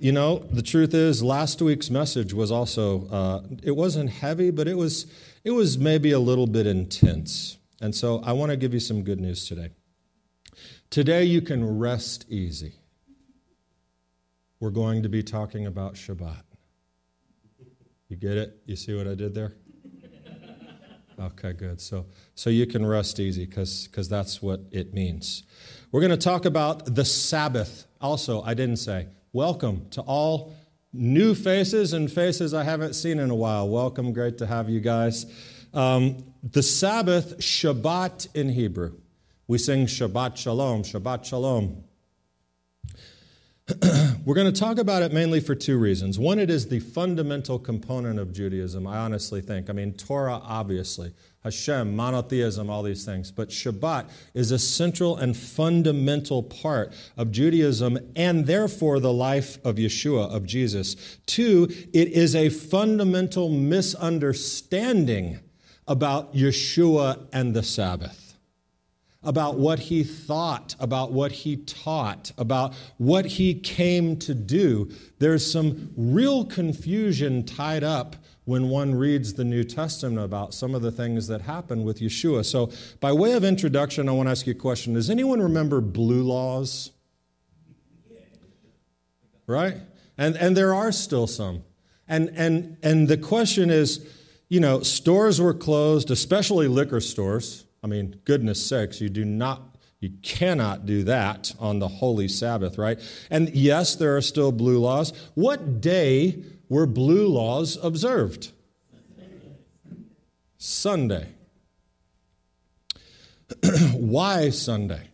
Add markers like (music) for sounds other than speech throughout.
you know, the truth is, last week's message was also, uh, it wasn't heavy, but it was, it was maybe a little bit intense. And so I want to give you some good news today. Today you can rest easy. We're going to be talking about Shabbat. You get it? You see what I did there? Okay, good. So, so you can rest easy because cause that's what it means. We're going to talk about the Sabbath. Also, I didn't say, welcome to all new faces and faces I haven't seen in a while. Welcome. Great to have you guys. Um, the Sabbath, Shabbat in Hebrew. We sing Shabbat Shalom, Shabbat Shalom. (clears throat) We're going to talk about it mainly for two reasons. One, it is the fundamental component of Judaism, I honestly think. I mean, Torah, obviously, Hashem, monotheism, all these things. But Shabbat is a central and fundamental part of Judaism and therefore the life of Yeshua, of Jesus. Two, it is a fundamental misunderstanding about Yeshua and the Sabbath about what he thought, about what he taught, about what he came to do. There's some real confusion tied up when one reads the New Testament about some of the things that happen with Yeshua. So, by way of introduction, I want to ask you a question. Does anyone remember blue laws? Right? And, and there are still some. And, and, and the question is you know, stores were closed, especially liquor stores. I mean, goodness sakes, you do not you cannot do that on the holy Sabbath, right? And yes, there are still blue laws. What day were blue laws observed? Sunday. (clears throat) Why Sunday?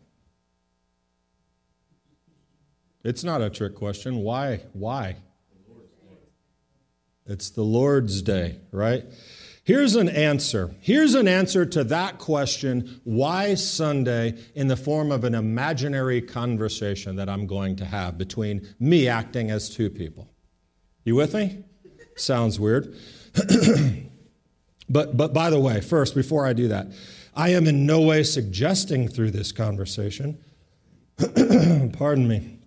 It's not a trick question. Why? Why? It's the Lord's day, right? Here's an answer. Here's an answer to that question why Sunday in the form of an imaginary conversation that I'm going to have between me acting as two people. You with me? Sounds weird. (clears throat) but, but by the way, first, before I do that, I am in no way suggesting through this conversation, (clears throat) pardon me,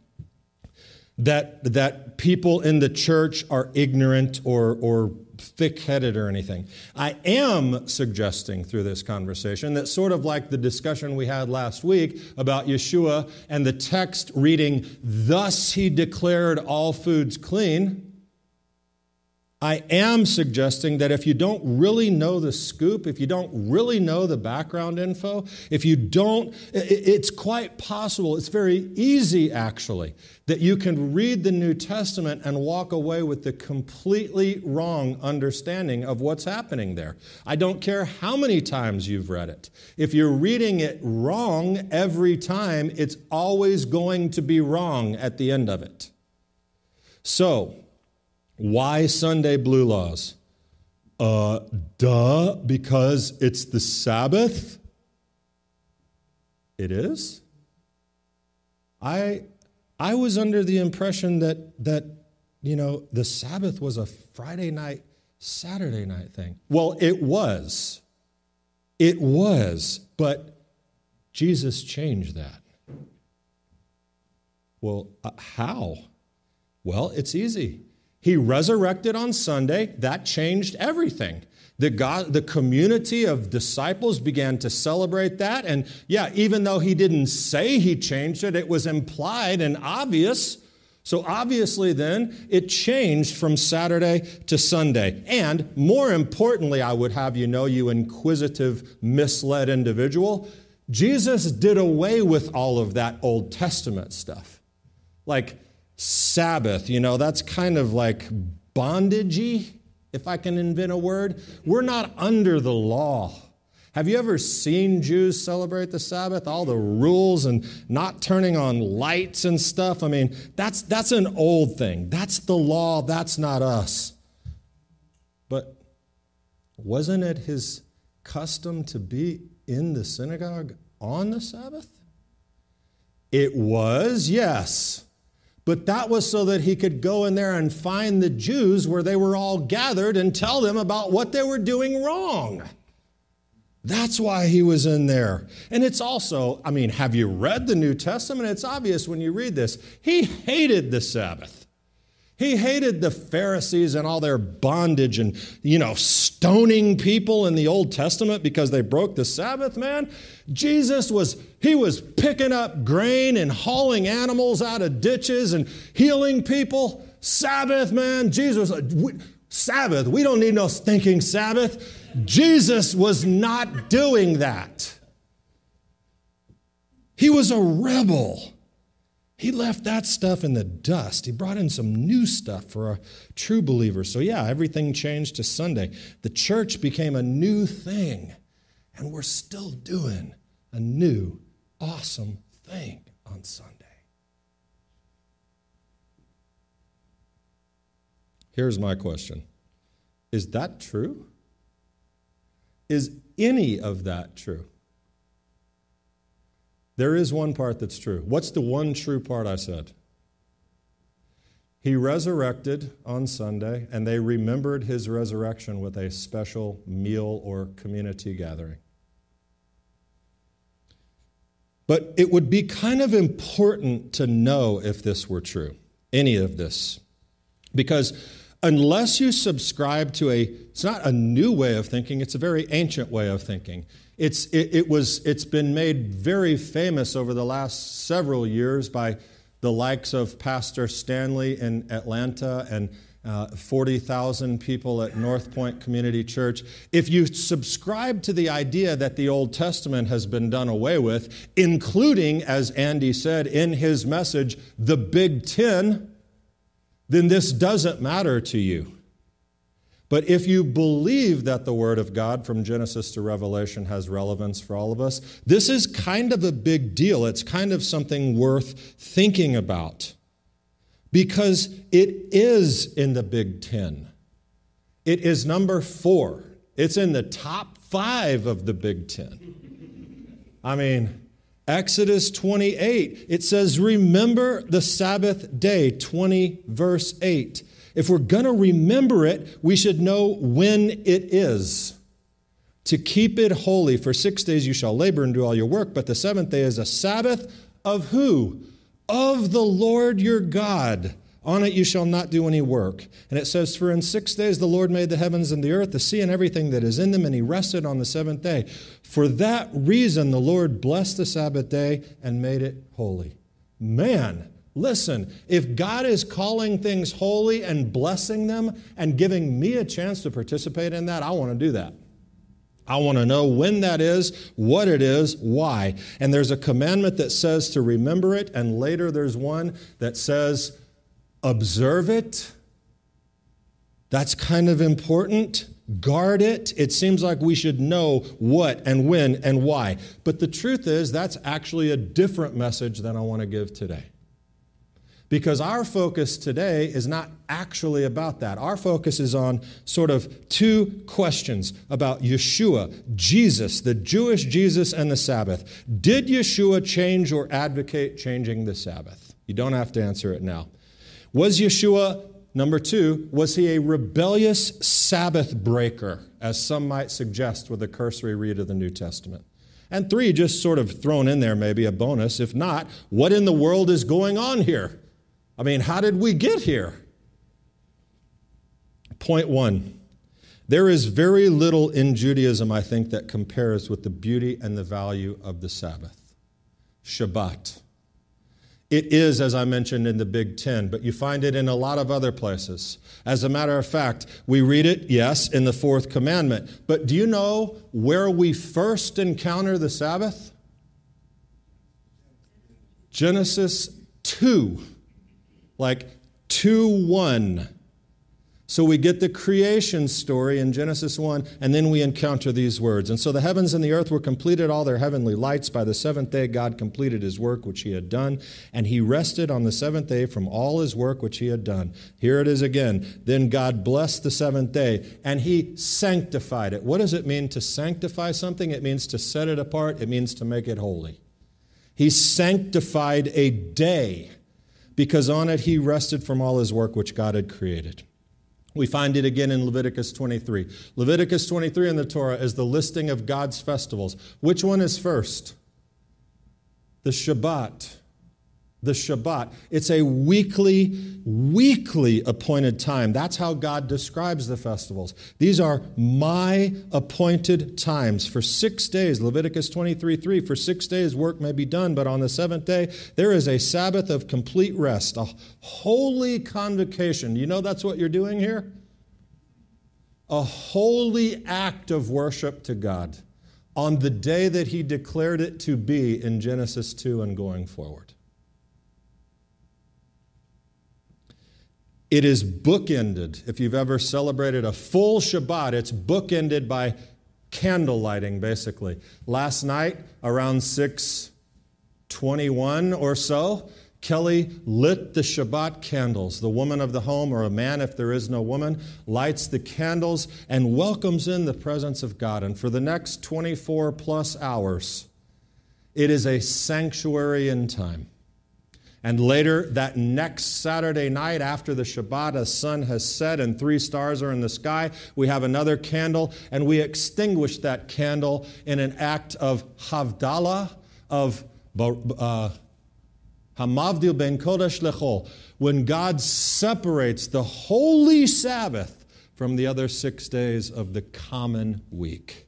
that, that people in the church are ignorant or, or thick headed or anything. I am suggesting through this conversation that, sort of like the discussion we had last week about Yeshua and the text reading, Thus he declared all foods clean. I am suggesting that if you don't really know the scoop, if you don't really know the background info, if you don't, it's quite possible, it's very easy actually, that you can read the New Testament and walk away with the completely wrong understanding of what's happening there. I don't care how many times you've read it. If you're reading it wrong every time, it's always going to be wrong at the end of it. So, why Sunday blue laws? Uh, duh, because it's the Sabbath. It is. I I was under the impression that that you know the Sabbath was a Friday night, Saturday night thing. Well, it was. It was, but Jesus changed that. Well, uh, how? Well, it's easy. He resurrected on Sunday. That changed everything. The, God, the community of disciples began to celebrate that. And yeah, even though he didn't say he changed it, it was implied and obvious. So obviously, then, it changed from Saturday to Sunday. And more importantly, I would have you know, you inquisitive, misled individual, Jesus did away with all of that Old Testament stuff. Like, Sabbath, you know, that's kind of like bondagey, if I can invent a word. We're not under the law. Have you ever seen Jews celebrate the Sabbath? All the rules and not turning on lights and stuff. I mean, that's, that's an old thing. That's the law. That's not us. But wasn't it his custom to be in the synagogue on the Sabbath? It was, yes. But that was so that he could go in there and find the Jews where they were all gathered and tell them about what they were doing wrong. That's why he was in there. And it's also, I mean, have you read the New Testament? It's obvious when you read this. He hated the Sabbath. He hated the Pharisees and all their bondage and, you know, stoning people in the Old Testament because they broke the Sabbath, man. Jesus was, he was picking up grain and hauling animals out of ditches and healing people. Sabbath, man. Jesus, uh, we, Sabbath, we don't need no stinking Sabbath. Jesus was not doing that. He was a rebel. He left that stuff in the dust. He brought in some new stuff for a true believer. So, yeah, everything changed to Sunday. The church became a new thing, and we're still doing a new, awesome thing on Sunday. Here's my question Is that true? Is any of that true? There is one part that's true. What's the one true part I said? He resurrected on Sunday, and they remembered his resurrection with a special meal or community gathering. But it would be kind of important to know if this were true, any of this. Because unless you subscribe to a, it's not a new way of thinking, it's a very ancient way of thinking. It's, it, it, was, it's been made very famous over the last several years by the likes of Pastor Stanley in Atlanta and uh, 40,000 people at North Point Community Church. If you subscribe to the idea that the Old Testament has been done away with, including, as Andy said in his message, the Big Ten, then this doesn't matter to you. But if you believe that the Word of God from Genesis to Revelation has relevance for all of us, this is kind of a big deal. It's kind of something worth thinking about because it is in the Big Ten. It is number four, it's in the top five of the Big Ten. I mean, Exodus 28, it says, Remember the Sabbath day, 20, verse 8. If we're going to remember it, we should know when it is. To keep it holy, for six days you shall labor and do all your work, but the seventh day is a Sabbath of who? Of the Lord your God. On it you shall not do any work. And it says, For in six days the Lord made the heavens and the earth, the sea and everything that is in them, and he rested on the seventh day. For that reason the Lord blessed the Sabbath day and made it holy. Man, Listen, if God is calling things holy and blessing them and giving me a chance to participate in that, I want to do that. I want to know when that is, what it is, why. And there's a commandment that says to remember it, and later there's one that says observe it. That's kind of important. Guard it. It seems like we should know what and when and why. But the truth is, that's actually a different message than I want to give today. Because our focus today is not actually about that. Our focus is on sort of two questions about Yeshua, Jesus, the Jewish Jesus, and the Sabbath. Did Yeshua change or advocate changing the Sabbath? You don't have to answer it now. Was Yeshua, number two, was he a rebellious Sabbath breaker, as some might suggest with a cursory read of the New Testament? And three, just sort of thrown in there, maybe a bonus. If not, what in the world is going on here? I mean, how did we get here? Point one there is very little in Judaism, I think, that compares with the beauty and the value of the Sabbath. Shabbat. It is, as I mentioned, in the Big Ten, but you find it in a lot of other places. As a matter of fact, we read it, yes, in the fourth commandment. But do you know where we first encounter the Sabbath? Genesis 2 like 2 1. So we get the creation story in Genesis 1, and then we encounter these words. And so the heavens and the earth were completed, all their heavenly lights. By the seventh day, God completed his work which he had done, and he rested on the seventh day from all his work which he had done. Here it is again. Then God blessed the seventh day, and he sanctified it. What does it mean to sanctify something? It means to set it apart, it means to make it holy. He sanctified a day because on it he rested from all his work which God had created. We find it again in Leviticus 23. Leviticus 23 in the Torah is the listing of God's festivals. Which one is first? The Shabbat. The Shabbat. It's a weekly, weekly appointed time. That's how God describes the festivals. These are my appointed times. For six days, Leviticus 23 3, for six days work may be done, but on the seventh day there is a Sabbath of complete rest, a holy convocation. You know that's what you're doing here? A holy act of worship to God on the day that He declared it to be in Genesis 2 and going forward. It is bookended. If you've ever celebrated a full Shabbat, it's bookended by candle lighting, basically. Last night, around 621 or so, Kelly lit the Shabbat candles. The woman of the home, or a man if there is no woman, lights the candles and welcomes in the presence of God. And for the next 24 plus hours, it is a sanctuary in time. And later, that next Saturday night after the Shabbat, a sun has set and three stars are in the sky, we have another candle and we extinguish that candle in an act of Havdalah, of uh, Hamavdil ben Kodesh Lechol, when God separates the holy Sabbath from the other six days of the common week.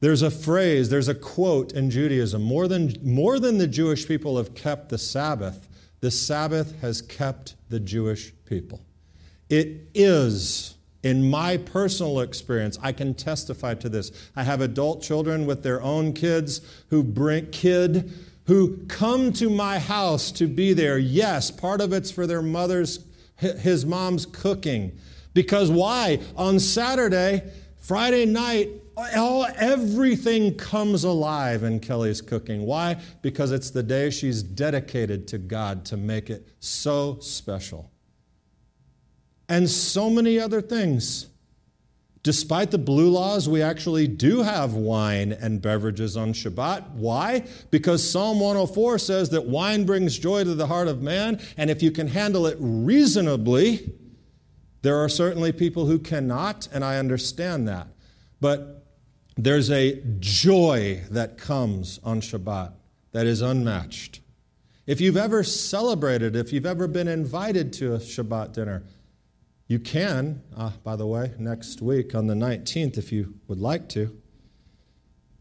There's a phrase, there's a quote in Judaism more than, more than the Jewish people have kept the Sabbath, the Sabbath has kept the Jewish people. It is, in my personal experience, I can testify to this. I have adult children with their own kids who bring kid who come to my house to be there. Yes, part of it's for their mother's his mom's cooking. Because why? On Saturday, Friday night, all, everything comes alive in Kelly's cooking. Why? Because it's the day she's dedicated to God to make it so special. And so many other things. Despite the blue laws, we actually do have wine and beverages on Shabbat. Why? Because Psalm 104 says that wine brings joy to the heart of man, and if you can handle it reasonably, there are certainly people who cannot, and I understand that. But there's a joy that comes on Shabbat that is unmatched. If you've ever celebrated, if you've ever been invited to a Shabbat dinner, you can, uh, by the way, next week on the 19th, if you would like to.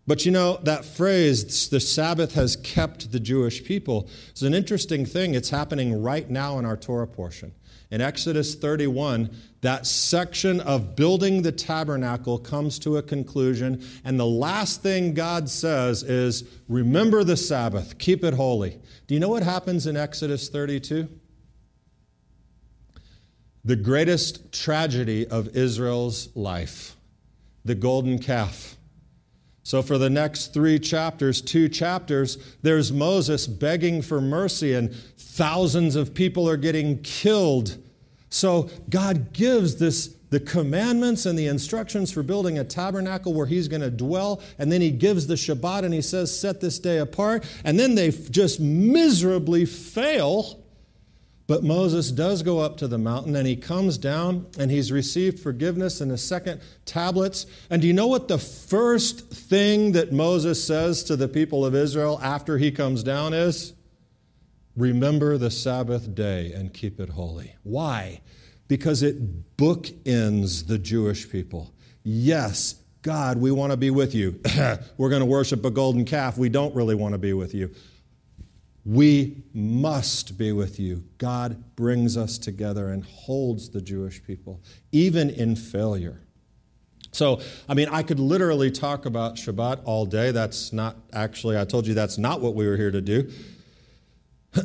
But you know, that phrase, the Sabbath has kept the Jewish people, is an interesting thing. It's happening right now in our Torah portion. In Exodus 31, that section of building the tabernacle comes to a conclusion, and the last thing God says is, Remember the Sabbath, keep it holy. Do you know what happens in Exodus 32? The greatest tragedy of Israel's life the golden calf. So, for the next three chapters, two chapters, there's Moses begging for mercy, and thousands of people are getting killed. So, God gives this the commandments and the instructions for building a tabernacle where he's going to dwell. And then he gives the Shabbat and he says, Set this day apart. And then they just miserably fail but Moses does go up to the mountain and he comes down and he's received forgiveness in the second tablets. And do you know what the first thing that Moses says to the people of Israel after he comes down is? Remember the Sabbath day and keep it holy. Why? Because it bookends the Jewish people. Yes, God, we want to be with you. (coughs) We're going to worship a golden calf. We don't really want to be with you. We must be with you. God brings us together and holds the Jewish people, even in failure. So, I mean, I could literally talk about Shabbat all day. That's not actually, I told you that's not what we were here to do. (clears throat)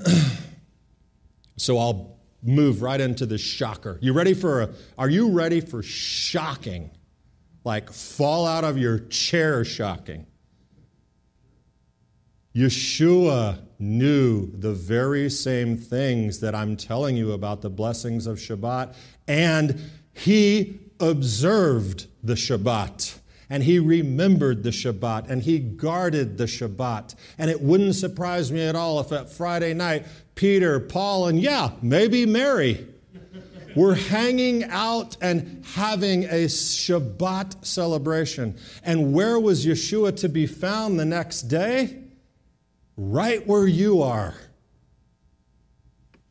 so I'll move right into the shocker. You ready for a, are you ready for shocking? Like fall out of your chair shocking. Yeshua knew the very same things that I'm telling you about the blessings of Shabbat, and he observed the Shabbat. And he remembered the Shabbat and he guarded the Shabbat. And it wouldn't surprise me at all if at Friday night, Peter, Paul, and yeah, maybe Mary were hanging out and having a Shabbat celebration. And where was Yeshua to be found the next day? Right where you are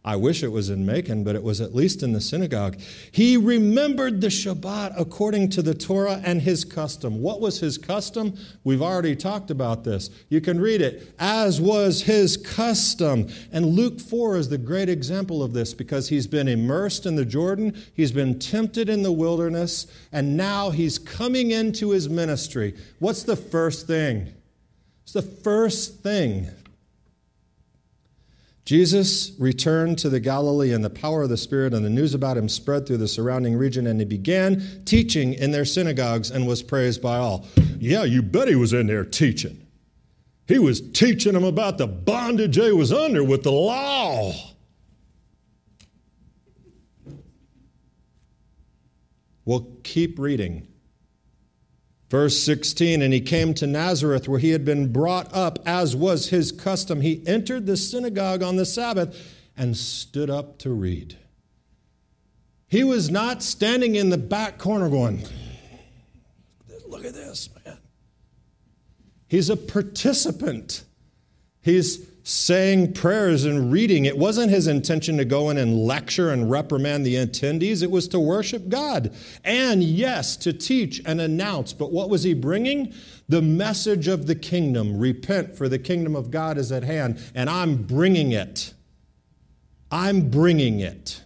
I wish it was in Macon, but it was at least in the synagogue. He remembered the Shabbat according to the Torah and his custom. What was his custom? We've already talked about this. You can read it, as was his custom. And Luke 4 is the great example of this because he's been immersed in the Jordan, he's been tempted in the wilderness, and now he's coming into his ministry. What's the first thing? It's the first thing Jesus returned to the Galilee in the power of the Spirit, and the news about him spread through the surrounding region, and he began teaching in their synagogues and was praised by all. Yeah, you bet he was in there teaching. He was teaching them about the bondage they was under with the law. Well, keep reading. Verse 16, and he came to Nazareth where he had been brought up, as was his custom. He entered the synagogue on the Sabbath and stood up to read. He was not standing in the back corner going, Look at this, man. He's a participant. He's saying prayers and reading. It wasn't his intention to go in and lecture and reprimand the attendees, it was to worship God. And yes, to teach and announce. But what was he bringing? The message of the kingdom repent, for the kingdom of God is at hand. And I'm bringing it. I'm bringing it.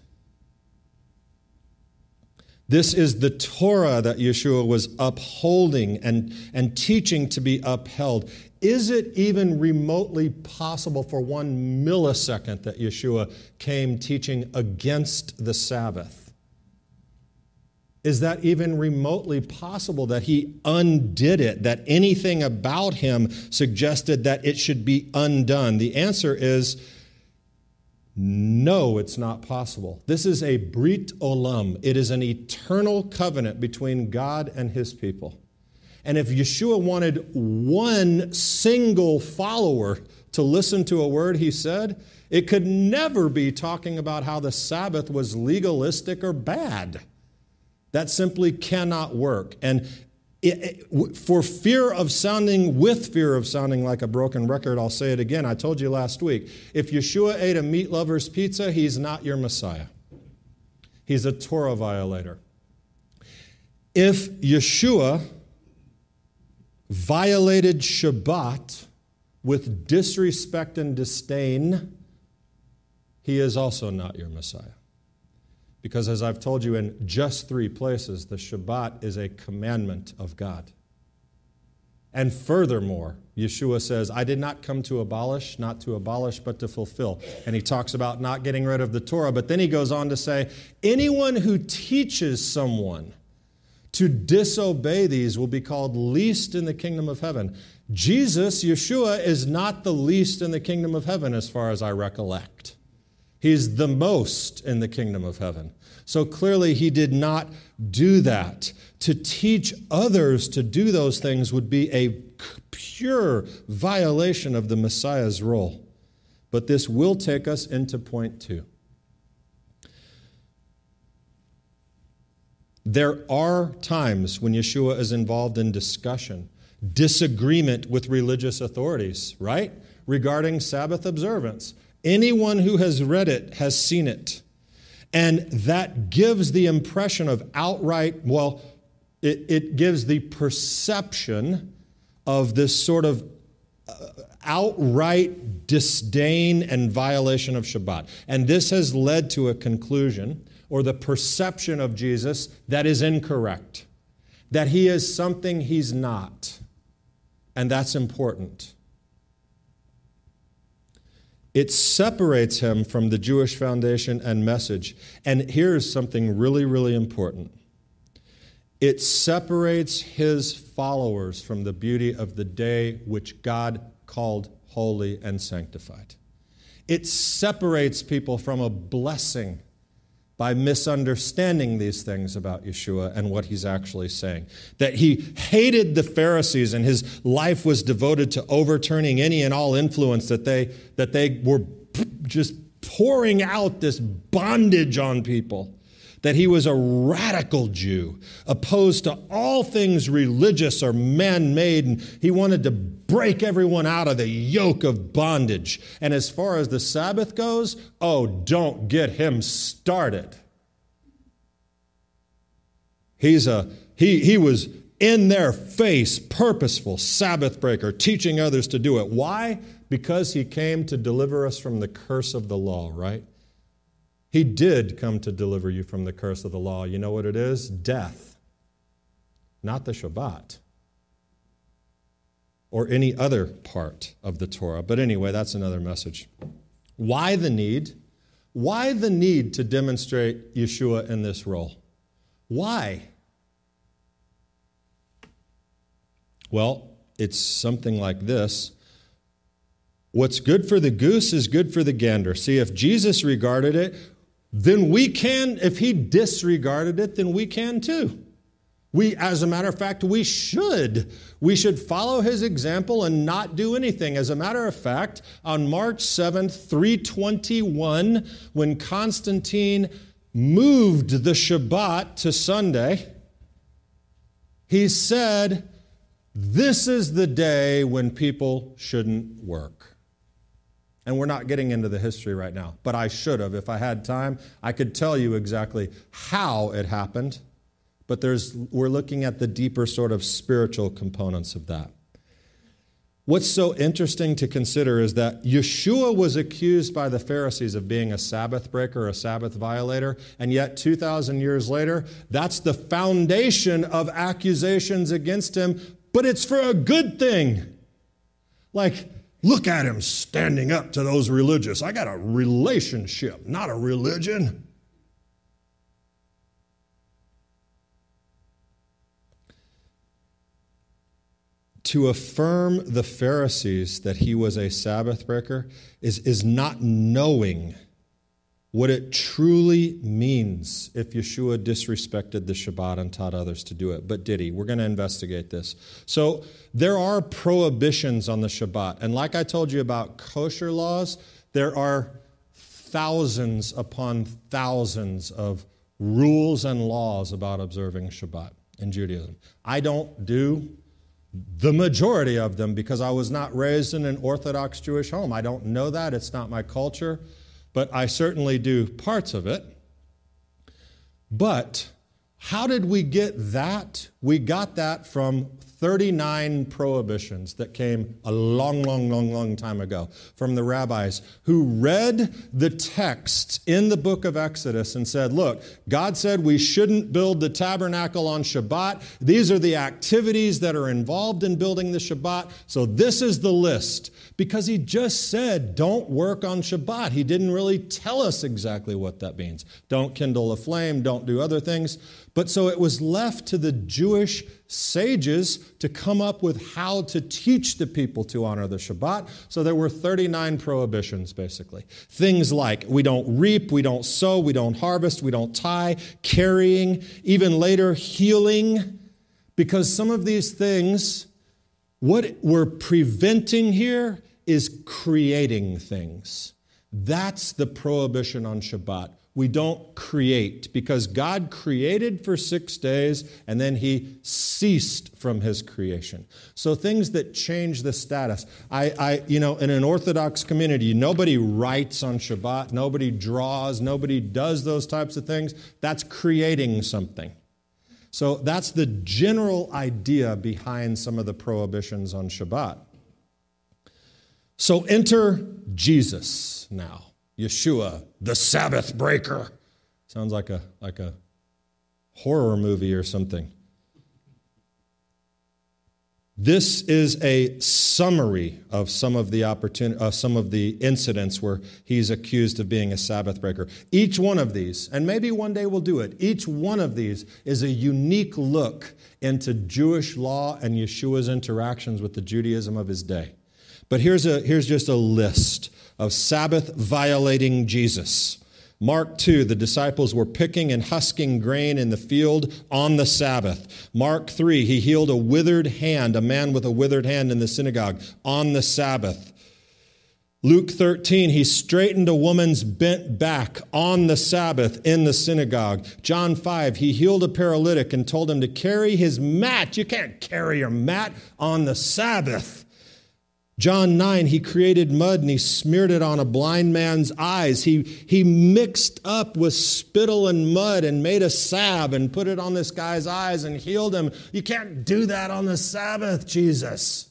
This is the Torah that Yeshua was upholding and, and teaching to be upheld. Is it even remotely possible for one millisecond that Yeshua came teaching against the Sabbath? Is that even remotely possible that he undid it, that anything about him suggested that it should be undone? The answer is no, it's not possible. This is a Brit Olam, it is an eternal covenant between God and his people. And if Yeshua wanted one single follower to listen to a word he said, it could never be talking about how the Sabbath was legalistic or bad. That simply cannot work. And it, it, for fear of sounding, with fear of sounding like a broken record, I'll say it again. I told you last week. If Yeshua ate a meat lover's pizza, he's not your Messiah. He's a Torah violator. If Yeshua violated Shabbat with disrespect and disdain, he is also not your Messiah. Because as I've told you in just three places, the Shabbat is a commandment of God. And furthermore, Yeshua says, I did not come to abolish, not to abolish, but to fulfill. And he talks about not getting rid of the Torah, but then he goes on to say, anyone who teaches someone to disobey these will be called least in the kingdom of heaven. Jesus, Yeshua, is not the least in the kingdom of heaven as far as I recollect. He's the most in the kingdom of heaven. So clearly, he did not do that. To teach others to do those things would be a pure violation of the Messiah's role. But this will take us into point two. There are times when Yeshua is involved in discussion, disagreement with religious authorities, right? Regarding Sabbath observance. Anyone who has read it has seen it. And that gives the impression of outright, well, it, it gives the perception of this sort of uh, outright disdain and violation of Shabbat. And this has led to a conclusion or the perception of Jesus that is incorrect, that he is something he's not. And that's important. It separates him from the Jewish foundation and message. And here's something really, really important it separates his followers from the beauty of the day which God called holy and sanctified. It separates people from a blessing by misunderstanding these things about Yeshua and what he's actually saying. That he hated the Pharisees and his life was devoted to overturning any and all influence that they, that they were just pouring out this bondage on people. That he was a radical Jew, opposed to all things religious or man made, and he wanted to break everyone out of the yoke of bondage. And as far as the Sabbath goes, oh, don't get him started. He's a he he was in their face, purposeful Sabbath breaker, teaching others to do it. Why? Because he came to deliver us from the curse of the law, right? He did come to deliver you from the curse of the law. You know what it is? Death, not the Shabbat or any other part of the Torah. But anyway, that's another message. Why the need? Why the need to demonstrate Yeshua in this role? Why? Well, it's something like this. What's good for the goose is good for the gander. See, if Jesus regarded it, then we can, if he disregarded it, then we can too. We, as a matter of fact, we should. We should follow his example and not do anything. As a matter of fact, on March 7th, 321, when Constantine moved the Shabbat to Sunday, he said, This is the day when people shouldn't work. And we're not getting into the history right now, but I should have. If I had time, I could tell you exactly how it happened, but there's, we're looking at the deeper sort of spiritual components of that. What's so interesting to consider is that Yeshua was accused by the Pharisees of being a Sabbath breaker, a Sabbath violator, and yet 2,000 years later, that's the foundation of accusations against him, but it's for a good thing. Like, Look at him standing up to those religious. I got a relationship, not a religion. To affirm the Pharisees that he was a Sabbath breaker is, is not knowing what it truly means if Yeshua disrespected the Shabbat and taught others to do it. But did he? We're going to investigate this. So there are prohibitions on the Shabbat. And like I told you about kosher laws, there are thousands upon thousands of rules and laws about observing Shabbat in Judaism. I don't do the majority of them because I was not raised in an Orthodox Jewish home. I don't know that. It's not my culture but I certainly do parts of it. But how did we get that? We got that from 39 prohibitions that came a long, long, long, long time ago from the rabbis who read the text in the book of Exodus and said, Look, God said we shouldn't build the tabernacle on Shabbat. These are the activities that are involved in building the Shabbat. So this is the list. Because he just said, Don't work on Shabbat. He didn't really tell us exactly what that means. Don't kindle a flame, don't do other things. But so it was left to the Jewish sages to come up with how to teach the people to honor the Shabbat. So there were 39 prohibitions, basically. Things like we don't reap, we don't sow, we don't harvest, we don't tie, carrying, even later healing, because some of these things, what we're preventing here is creating things. That's the prohibition on Shabbat we don't create because God created for six days and then he ceased from his creation. So things that change the status. I, I, you know, in an Orthodox community, nobody writes on Shabbat, nobody draws, nobody does those types of things. That's creating something. So that's the general idea behind some of the prohibitions on Shabbat. So enter Jesus now. Yeshua, the Sabbath breaker. Sounds like a, like a horror movie or something. This is a summary of some of the opportunity, uh, some of the incidents where he's accused of being a Sabbath breaker. Each one of these, and maybe one day we'll do it. Each one of these is a unique look into Jewish law and Yeshua's interactions with the Judaism of his day. But here's a here's just a list of Sabbath violating Jesus. Mark 2, the disciples were picking and husking grain in the field on the Sabbath. Mark 3, he healed a withered hand, a man with a withered hand in the synagogue on the Sabbath. Luke 13, he straightened a woman's bent back on the Sabbath in the synagogue. John 5, he healed a paralytic and told him to carry his mat. You can't carry your mat on the Sabbath. John 9, he created mud and he smeared it on a blind man's eyes. He, he mixed up with spittle and mud and made a salve and put it on this guy's eyes and healed him. You can't do that on the Sabbath, Jesus.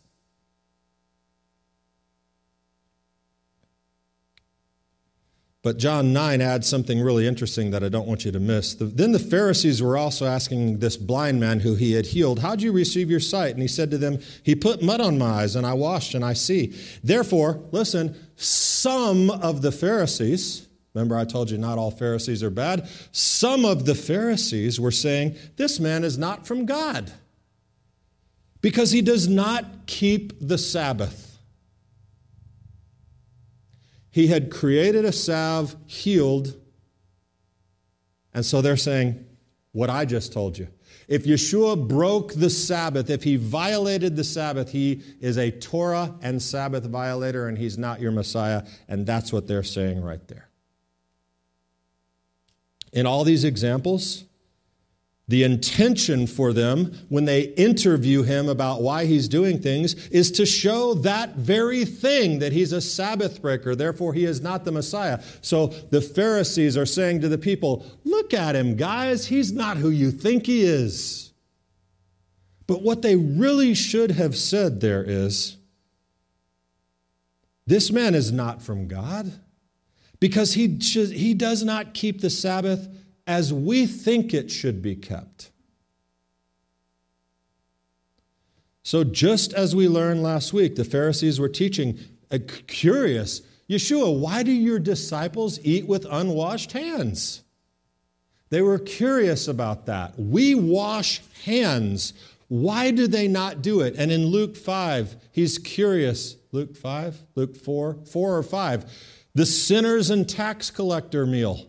But John 9 adds something really interesting that I don't want you to miss. The, then the Pharisees were also asking this blind man who he had healed, How'd you receive your sight? And he said to them, He put mud on my eyes, and I washed, and I see. Therefore, listen, some of the Pharisees, remember I told you not all Pharisees are bad, some of the Pharisees were saying, This man is not from God because he does not keep the Sabbath. He had created a salve, healed. And so they're saying, what I just told you. If Yeshua broke the Sabbath, if he violated the Sabbath, he is a Torah and Sabbath violator, and he's not your Messiah. And that's what they're saying right there. In all these examples, the intention for them when they interview him about why he's doing things is to show that very thing that he's a Sabbath breaker, therefore he is not the Messiah. So the Pharisees are saying to the people, Look at him, guys, he's not who you think he is. But what they really should have said there is, This man is not from God because he, he does not keep the Sabbath as we think it should be kept. So, just as we learned last week, the Pharisees were teaching, a curious, Yeshua, why do your disciples eat with unwashed hands? They were curious about that. We wash hands. Why do they not do it? And in Luke 5, he's curious. Luke 5, Luke 4, 4 or 5. The sinners and tax collector meal.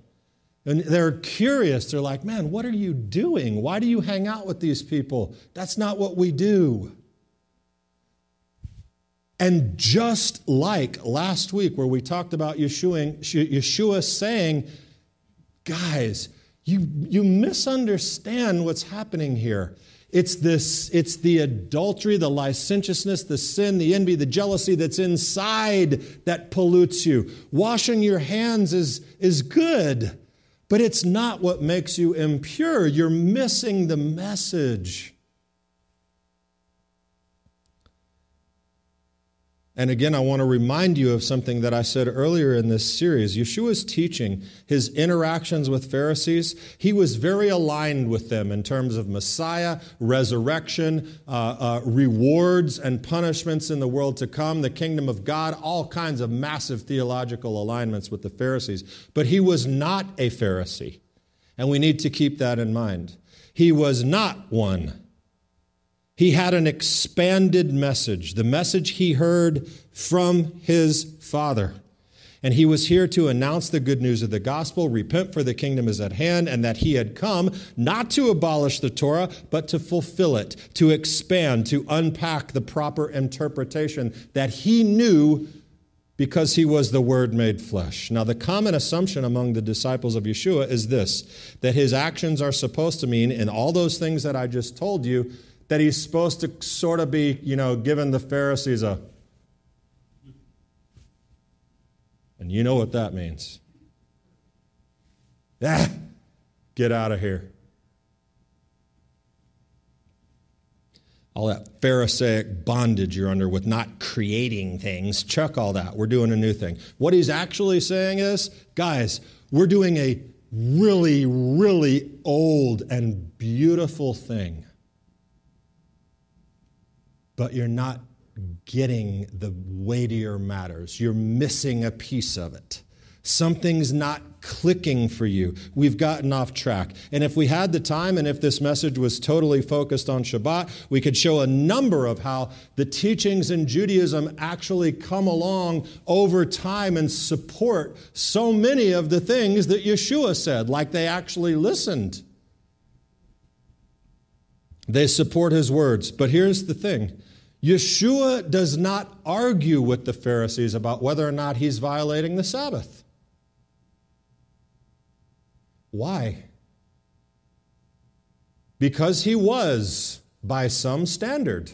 And they're curious. They're like, man, what are you doing? Why do you hang out with these people? That's not what we do. And just like last week, where we talked about Yeshua, Yeshua saying, guys, you, you misunderstand what's happening here. It's this, it's the adultery, the licentiousness, the sin, the envy, the jealousy that's inside that pollutes you. Washing your hands is, is good. But it's not what makes you impure. You're missing the message. And again, I want to remind you of something that I said earlier in this series. Yeshua's teaching, his interactions with Pharisees, he was very aligned with them in terms of Messiah, resurrection, uh, uh, rewards and punishments in the world to come, the kingdom of God, all kinds of massive theological alignments with the Pharisees. But he was not a Pharisee. And we need to keep that in mind. He was not one. He had an expanded message, the message he heard from his Father. And he was here to announce the good news of the gospel, repent for the kingdom is at hand, and that he had come not to abolish the Torah, but to fulfill it, to expand, to unpack the proper interpretation that he knew because he was the Word made flesh. Now, the common assumption among the disciples of Yeshua is this that his actions are supposed to mean, in all those things that I just told you, that he's supposed to sort of be, you know, giving the Pharisees a. And you know what that means. (laughs) Ah, get out of here. All that Pharisaic bondage you're under with not creating things, chuck all that. We're doing a new thing. What he's actually saying is, guys, we're doing a really, really old and beautiful thing but you're not getting the weightier matters. You're missing a piece of it. Something's not clicking for you. We've gotten off track. And if we had the time and if this message was totally focused on Shabbat, we could show a number of how the teachings in Judaism actually come along over time and support so many of the things that Yeshua said, like they actually listened. They support his words. But here's the thing Yeshua does not argue with the Pharisees about whether or not he's violating the Sabbath. Why? Because he was, by some standard.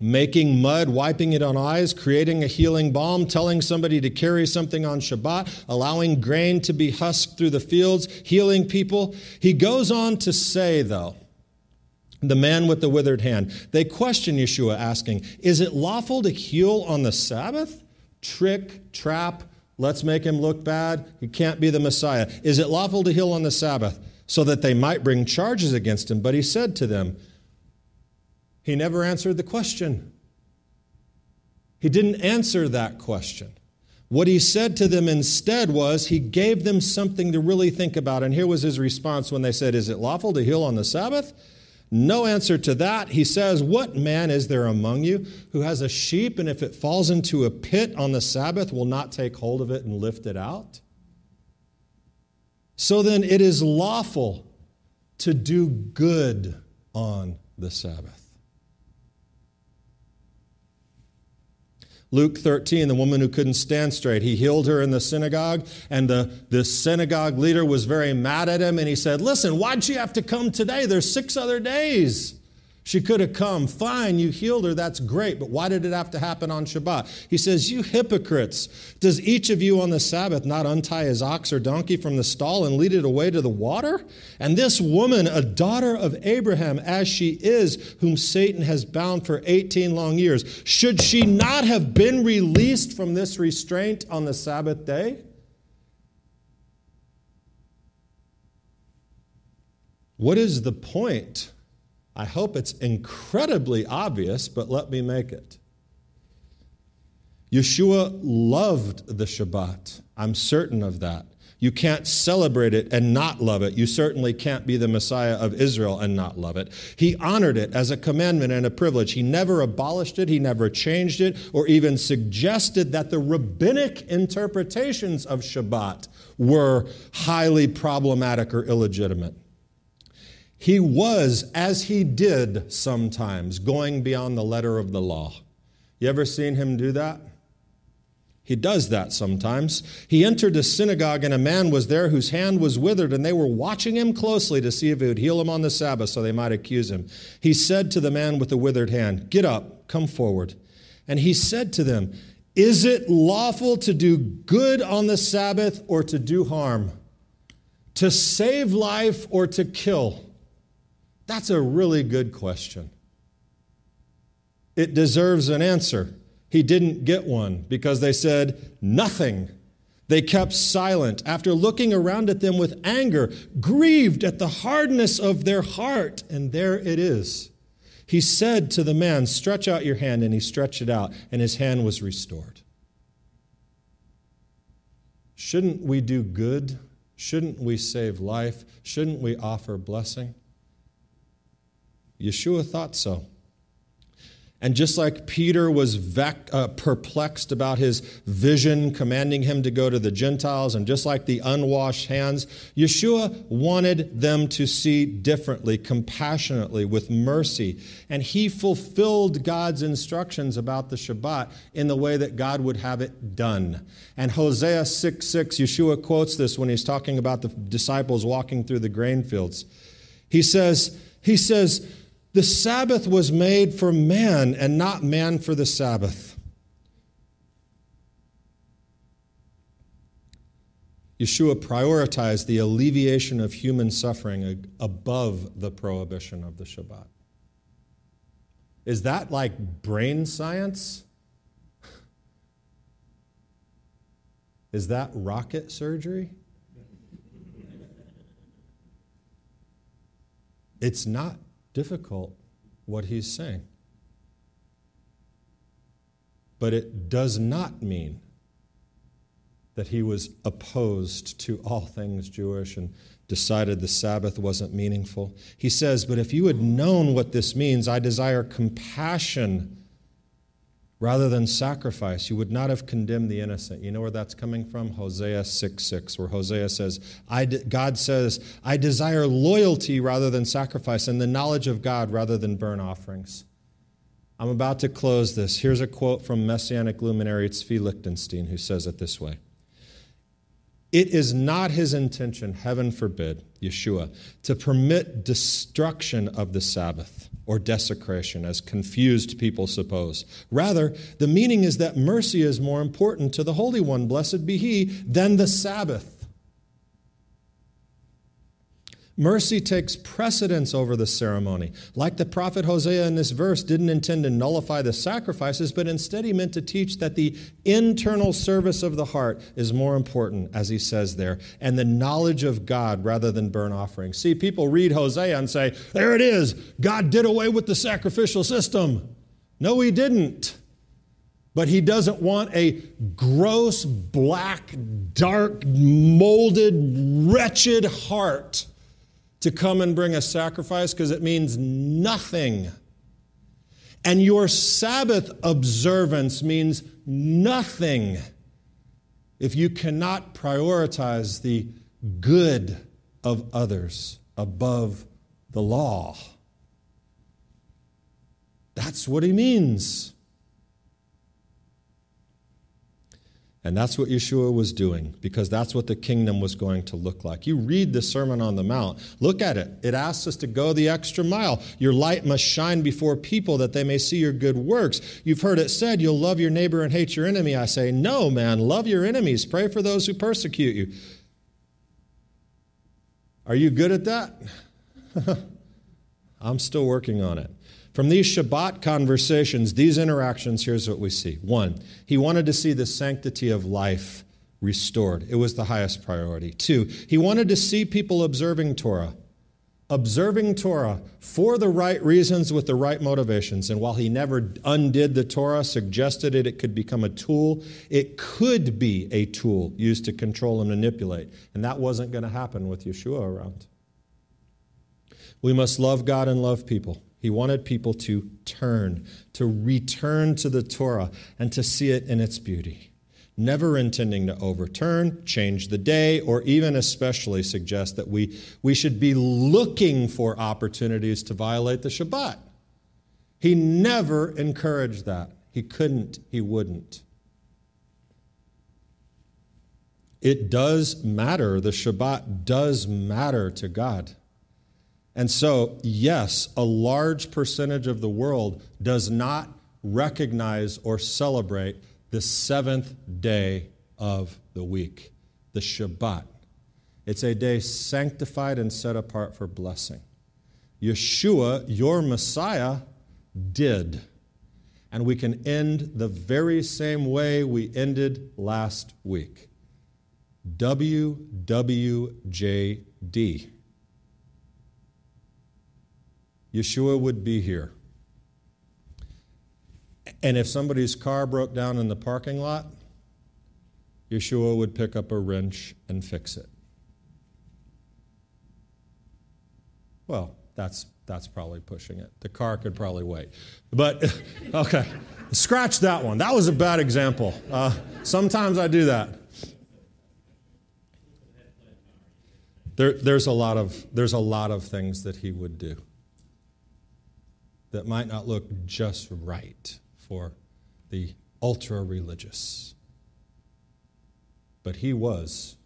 Making mud, wiping it on eyes, creating a healing balm, telling somebody to carry something on Shabbat, allowing grain to be husked through the fields, healing people. He goes on to say, though, the man with the withered hand. They question Yeshua, asking, Is it lawful to heal on the Sabbath? Trick, trap, let's make him look bad. He can't be the Messiah. Is it lawful to heal on the Sabbath? So that they might bring charges against him. But he said to them, he never answered the question. He didn't answer that question. What he said to them instead was he gave them something to really think about. And here was his response when they said, Is it lawful to heal on the Sabbath? No answer to that. He says, What man is there among you who has a sheep, and if it falls into a pit on the Sabbath, will not take hold of it and lift it out? So then, it is lawful to do good on the Sabbath. Luke 13, the woman who couldn't stand straight, he healed her in the synagogue, and the, the synagogue leader was very mad at him, and he said, Listen, why'd she have to come today? There's six other days. She could have come. Fine, you healed her. That's great. But why did it have to happen on Shabbat? He says, You hypocrites, does each of you on the Sabbath not untie his ox or donkey from the stall and lead it away to the water? And this woman, a daughter of Abraham, as she is, whom Satan has bound for 18 long years, should she not have been released from this restraint on the Sabbath day? What is the point? I hope it's incredibly obvious, but let me make it. Yeshua loved the Shabbat. I'm certain of that. You can't celebrate it and not love it. You certainly can't be the Messiah of Israel and not love it. He honored it as a commandment and a privilege. He never abolished it, he never changed it, or even suggested that the rabbinic interpretations of Shabbat were highly problematic or illegitimate. He was, as he did sometimes, going beyond the letter of the law. You ever seen him do that? He does that sometimes. He entered a synagogue, and a man was there whose hand was withered, and they were watching him closely to see if he would heal him on the Sabbath so they might accuse him. He said to the man with the withered hand, Get up, come forward. And he said to them, Is it lawful to do good on the Sabbath or to do harm? To save life or to kill? That's a really good question. It deserves an answer. He didn't get one because they said nothing. They kept silent after looking around at them with anger, grieved at the hardness of their heart. And there it is. He said to the man, Stretch out your hand. And he stretched it out, and his hand was restored. Shouldn't we do good? Shouldn't we save life? Shouldn't we offer blessing? Yeshua thought so. And just like Peter was vec- uh, perplexed about his vision commanding him to go to the Gentiles, and just like the unwashed hands, Yeshua wanted them to see differently, compassionately, with mercy. And he fulfilled God's instructions about the Shabbat in the way that God would have it done. And Hosea 6 6, Yeshua quotes this when he's talking about the disciples walking through the grain fields. He says, he says, the Sabbath was made for man and not man for the Sabbath. Yeshua prioritized the alleviation of human suffering above the prohibition of the Shabbat. Is that like brain science? (laughs) Is that rocket surgery? (laughs) It's not difficult what he's saying. But it does not mean that he was opposed to all things Jewish and decided the Sabbath wasn't meaningful. He says, But if you had known what this means, I desire compassion rather than sacrifice, you would not have condemned the innocent. You know where that's coming from? Hosea 6 6, where Hosea says, I de- God says, I desire loyalty rather than sacrifice, and the knowledge of God rather than burnt offerings. I'm about to close this. Here's a quote from Messianic luminary Tzvi Lichtenstein, who says it this way It is not his intention, heaven forbid, Yeshua, to permit destruction of the Sabbath or desecration, as confused people suppose. Rather, the meaning is that mercy is more important to the Holy One, blessed be He, than the Sabbath. Mercy takes precedence over the ceremony. Like the prophet Hosea in this verse didn't intend to nullify the sacrifices, but instead he meant to teach that the internal service of the heart is more important, as he says there, and the knowledge of God rather than burnt offerings. See, people read Hosea and say, there it is, God did away with the sacrificial system. No, he didn't. But he doesn't want a gross, black, dark, molded, wretched heart to come and bring a sacrifice because it means nothing. And your Sabbath observance means nothing if you cannot prioritize the good of others above the law. That's what he means. And that's what Yeshua was doing because that's what the kingdom was going to look like. You read the Sermon on the Mount, look at it. It asks us to go the extra mile. Your light must shine before people that they may see your good works. You've heard it said, You'll love your neighbor and hate your enemy. I say, No, man, love your enemies. Pray for those who persecute you. Are you good at that? (laughs) I'm still working on it. From these Shabbat conversations, these interactions, here's what we see. One, he wanted to see the sanctity of life restored. It was the highest priority. Two, he wanted to see people observing Torah. Observing Torah for the right reasons with the right motivations. And while he never undid the Torah, suggested it, it could become a tool, it could be a tool used to control and manipulate. And that wasn't going to happen with Yeshua around. We must love God and love people. He wanted people to turn, to return to the Torah, and to see it in its beauty. Never intending to overturn, change the day, or even especially suggest that we, we should be looking for opportunities to violate the Shabbat. He never encouraged that. He couldn't, he wouldn't. It does matter. The Shabbat does matter to God. And so, yes, a large percentage of the world does not recognize or celebrate the seventh day of the week, the Shabbat. It's a day sanctified and set apart for blessing. Yeshua, your Messiah, did. And we can end the very same way we ended last week. WWJD. Yeshua would be here. And if somebody's car broke down in the parking lot, Yeshua would pick up a wrench and fix it. Well, that's, that's probably pushing it. The car could probably wait. But, (laughs) okay, scratch that one. That was a bad example. Uh, sometimes I do that. There, there's, a lot of, there's a lot of things that he would do that might not look just right for the ultra religious. But he was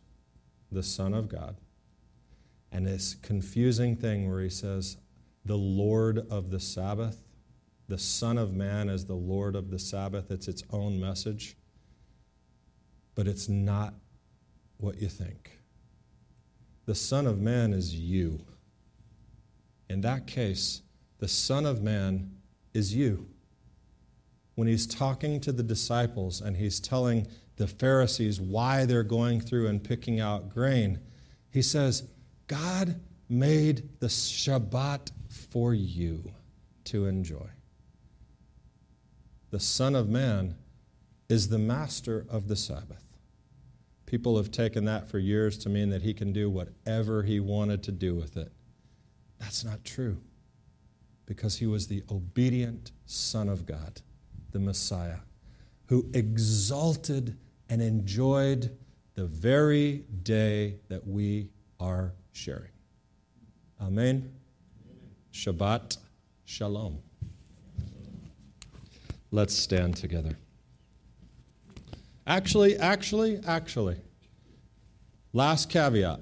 the Son of God. And this confusing thing where he says, the Lord of the Sabbath, the Son of Man as the Lord of the Sabbath, it's its own message. But it's not what you think. The Son of Man is you. In that case, the Son of Man is you. When he's talking to the disciples and he's telling the Pharisees why they're going through and picking out grain, he says, God made the Shabbat for you to enjoy. The Son of Man is the master of the Sabbath. People have taken that for years to mean that he can do whatever he wanted to do with it. That's not true because he was the obedient Son of God. the Messiah, who exalted and enjoyed the very day that we are sharing. Amen. Shabbat Shalom. Let's stand together. Actually, actually, actually, last caveat.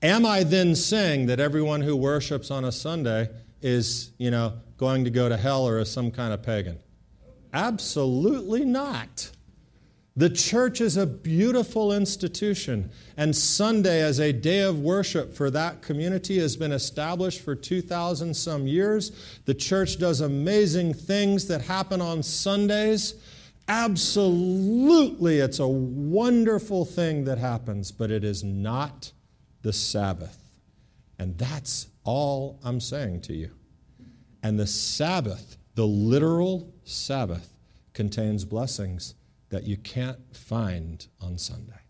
Am I then saying that everyone who worships on a Sunday is, you know, going to go to hell or is some kind of pagan? Absolutely not. The church is a beautiful institution, and Sunday as a day of worship for that community has been established for 2,000 some years. The church does amazing things that happen on Sundays. Absolutely, it's a wonderful thing that happens, but it is not the Sabbath. And that's all I'm saying to you. And the Sabbath, the literal Sabbath, contains blessings that you can't find on Sunday.